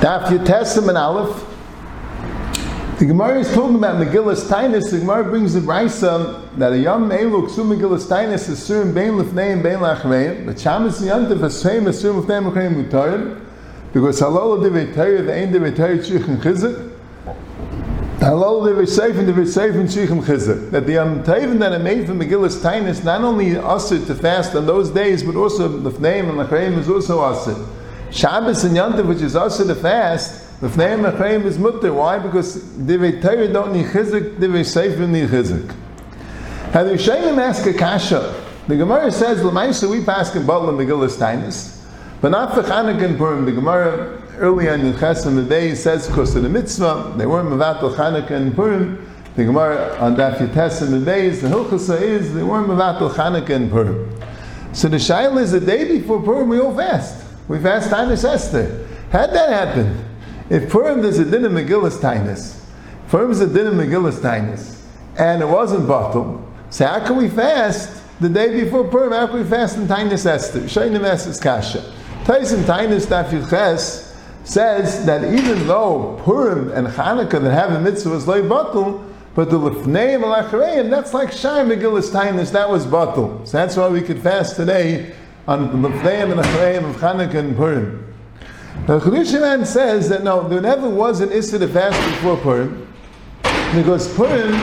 Daf Yud Testament Aleph. The Gemara is talking about Megillas Tainus. The Gemara brings the Brisa that a Yom Elu Ksu Megillas Tainus is Surim Bein Lefneim Bein Lachreim. The Shabbos Yantiv Hashem is Surim Lefneim Lachreim Mutarim. Because Halol Divei Torah, the Ein Divei Torah Tzich and Chizuk. Halol Divei Seif and Divei Seif and and Chizuk. That the Yom Tevin that are made for Megillas Tainus not only usher to fast on those days, but also the Lefneim and Lachreim is also usher. Shabbos and Yantiv, which is also the fast, the Fneim Achayim is mutter. Why? Because Divei Torah don't need chizuk, Divei Sefer need chizuk. Had the Yishayim ask a kasha, the Gemara says, L'maisa we pass in Butler Megillas Tainus, but not for Chanukah and Purim. The Gemara early on in Chesed the day says, because the mitzvah, they weren't Mavatal Chanukah and Purim. The Gemara on Daf Yates in the Hilchasa is, they weren't Mavatal Chanukah and Purim. So the Shaila is the day before Purim, we all fast. We fast Tainus Esther. How'd that happened, If Purim there's a din of Megillas Tainus, Purim is a din of Megillas Tainus, and it wasn't bottle, so how can we fast the day before Purim? How can we fast in Tainus Esther? Shainim Esther's Kasha. Tyson Tainus Daf Ches says that even though Purim and Hanukkah that have a mitzvah is like bottle, but the Lifnei and Lachareim, that's like Shai Megillas Tainus, that was bottle. So that's why we could fast today on the Lefneim and Achreim of Hanukkah and Purim. The Chidushiman says that no, there never was an Issa to fast before Purim, because Purim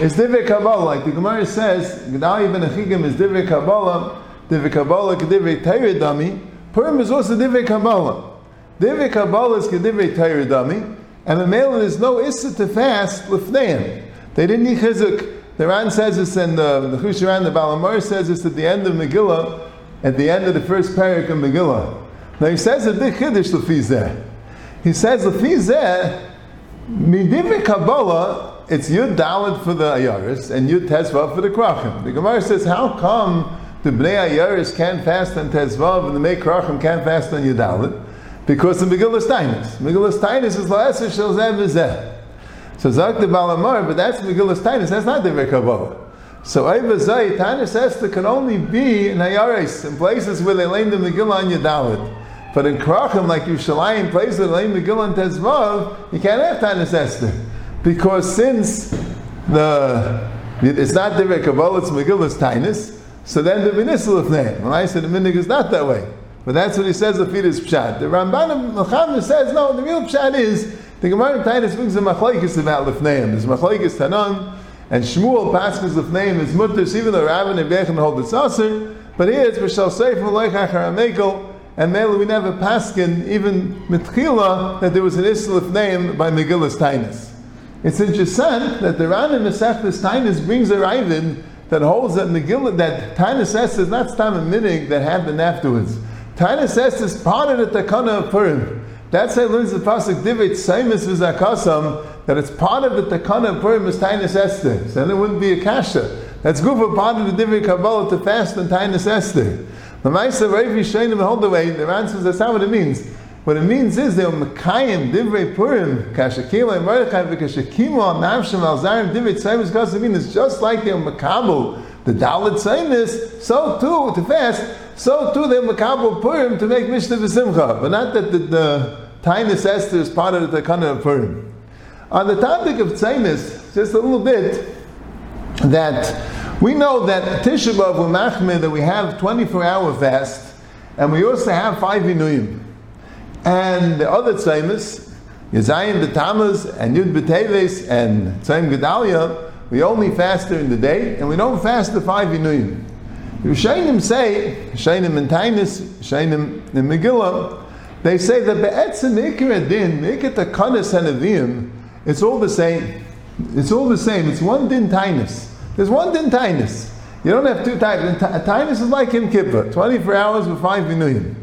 is Divrei Kabbalah. Like the Gemara says, Gedaliah ben Achikam is Divrei Kabbalah, Divrei Kabbalah, Divrei Torah. Purim is also Divrei Kabbalah. Divrei Kabbalah is Divrei Torah Dami, and the male is no Issa to fast Lefneim. They didn't need Chizuk. The Ran says this, and uh, the, the Chusharan, the Baal HaMaor says this at the end of Megillah, at the end of the first parak of Megillah. Now he says a big chiddush lefizeh. He says lefizeh midivri Kabbalah. It's Yud Dalit for the Ayaris and Yud Tezvav for the Krachim. The Gemara says, how come the Bnei Ayaris can't fast on Tezvav and the Mei Krachim can't fast on Yud Dalit? Because the Megillah Steinus. Megillah Steinus is La'eser Shel Zeh So Zak the Baal HaMaor, but that's Megillah Steinus. That's not the Kabbalah. So Eva Zay, Tanis Esther can only be in Ayaris, in places where they lay the Megillah on Yadalit. But in Krachim, like Yerushalayim, places where they lay Megillah on Tezvav, you can't have Tanis Esther. Because since the it's not Divrei Kabbalah, it's Megillah's Tainus, so then the Vinisal name. When I said the Minig is not that way. But that's what he says the Fidas Pshat. The Ramban Mechamna says, no, the real Pshat is, the Gemara Tainus brings a Machlaikis about Lefneim. There's Machlaikis Tanan, and Shmuel passes name is mutter, even though Rabban and Bechan hold it's aser, but here it's Mishal Seif Maloich Achar and Mele we never paskin even mitchila that there was an Islif name by Megillus Tainus. It's interesting that the Ran in Mesechtes Tainus brings a Ravid that holds that Megillah that Tainus says is not Stam and Minig that happened afterwards. Tainus says is part of the Takana of Purim. That's how it learns the pasuk Divit Saimis Vizakasam that it's part of the Takana of Purim is Tainus Esther. Then it wouldn't be a kasha. That's good for part of the Divrei Kabbalah to fast on Tainus Esther. The Maisa Ravi Shainim hold the way, the answer that's not what it means. What it means is they were Mekayim Divrei Purim, Kashakima and Mordechai, Kashakima, Navshim, Alzarim, Divrei Tzaimis, Kasamin. It's just like they were Makabel, the Dalit Tzaimis, so too, to fast, so too they Makabel Purim to make Mishnah V'Simcha. But not that the, the Tainus Esther is part of the Takana of Purim. On the topic of Tzaimis, just a little bit, that we know that Tisha B'Av Machmir, that we have 24 hour fast, and we also have five Inuyim. And the other Tzaimis, Yazayim B'Tamaz, and Yud B'Teves, and Tzaim Gedalia, we only fast during the day, and we don't fast the five Inuyim. The Shainim say, Shainim in Tainis, Shainim in Megillah, they say that Be'etzim Ikra Din, Ikra Takanas Hanavim, it's all the same. It's all the same. It's one din tinus. There's one din tinus. You don't have two tinus. Tinus is like in Kippur, 24 hours with five 5 million.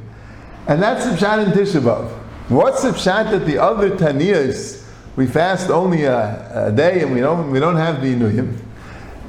And that's the pshat in Tisha B'Av. What's the pshat that the other taniyas, we fast only a, a, day and we don't, we don't have the inuyim?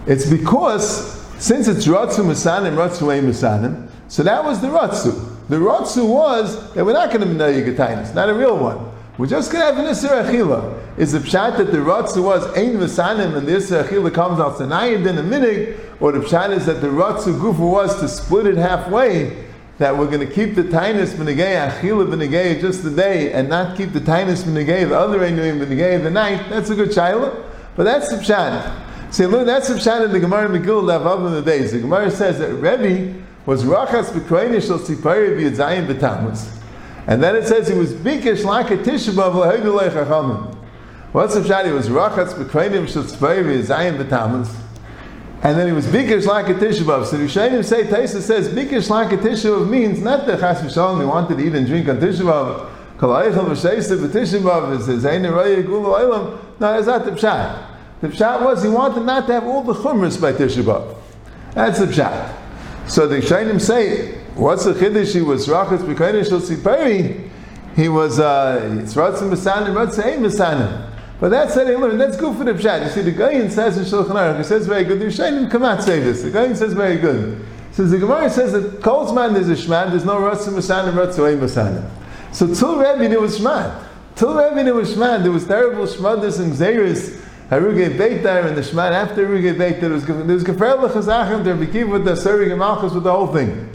It's because, since it's Ratzu Musanim, Ratzu Ei Musanim, so that was the Ratzu. The Ratzu was that we're not going to be Nayigatainis, not a real one. We're just going to have an Isra Achila. Is the pshat that the Ratzu was Ein Vasanim and the Isra Achila comes out Sanayin then a minig, or the pshat is that the Ratzu Gufa was to split it halfway that we're going to keep the Tainus Benegay, Achila Benegay just the day, and not keep the Tainus Benegay, the other Einuim Benegay the night, that's a good Shaila. But that's the Pshat. See, look, that's the Pshat in the Gemara Megillah Lavav in the days. The Gemara says that Rebbe was Rachas B'Kreinish Shal Tzipari B'Yadzayim B'Tammuz. And then it says he was Bikish like a Tishabav L'Hegulei Chachamim. What's the Pshat? He was Rachas B'Kreinim Shal Tzipari B'Yadzayim B'Tammuz. And then he was bikish like a tishabav. So Rishonim say, Taisa says, bikish like a tishabav means not that chas v'shalom, he wanted to eat and drink on tishabav. Kalaychel v'sheisa v'tishabav, it says, ein raya gula oilam. No, that's not the pshat. The pshat was he wanted not to have all the chumras by tishabav. That's the pshat. So the Rishonim say, what's the chiddush? He was rachas b'koinish shel siperi. He was, uh, it's ratzim b'sanim, ratzim ein But that's setting limit. That's good for the pshat. You see, the Gayin says in Shulchan Aruch, he says very good. The Rishonim come out say this. The Gayin says very good. Says the Gemara says that Kolzman there's a shman. There's no ratzim masanim, ratzim masanim. So till Rebbe there was shman. Till Rebbe there was shman. There was terrible shmadas and zayris. Haruge Beitar and the Shman after Haruge Beitar, there was there was Gefer Lechazachim, there became with the Surig and Malchus with the whole thing.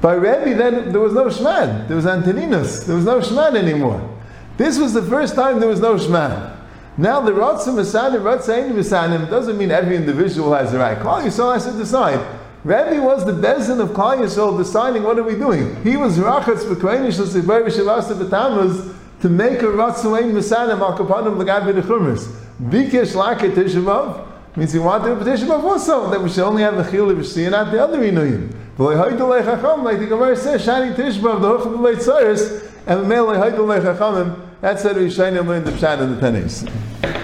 By Rebbe, then there was no Shman, there was Antoninus, there was no Shman anymore. This was the first time there was no Shman. Now the Ratzim Misanim, Ratzim Misanim doesn't mean every individual has the right. Klal Yisrael has to decide. Was the bezin of Klal Yisrael deciding what are we doing. He was Rachatz B'Kreinish L'Sibay V'Shavasa B'Tamuz to make a Ratzim Misanim Al Kapanim L'Gabi D'Chumris. Bikesh Laket Tishavav means he wanted a petition of also that we should only have the Chil V'Shti and not the other Inuyim. Like the Gemara says, Shani Tishbav, the Huchim L'Leitzaris, and the Mele Haidul Lechachamim, that's how Rishayim learned the Pshat in the Tanais.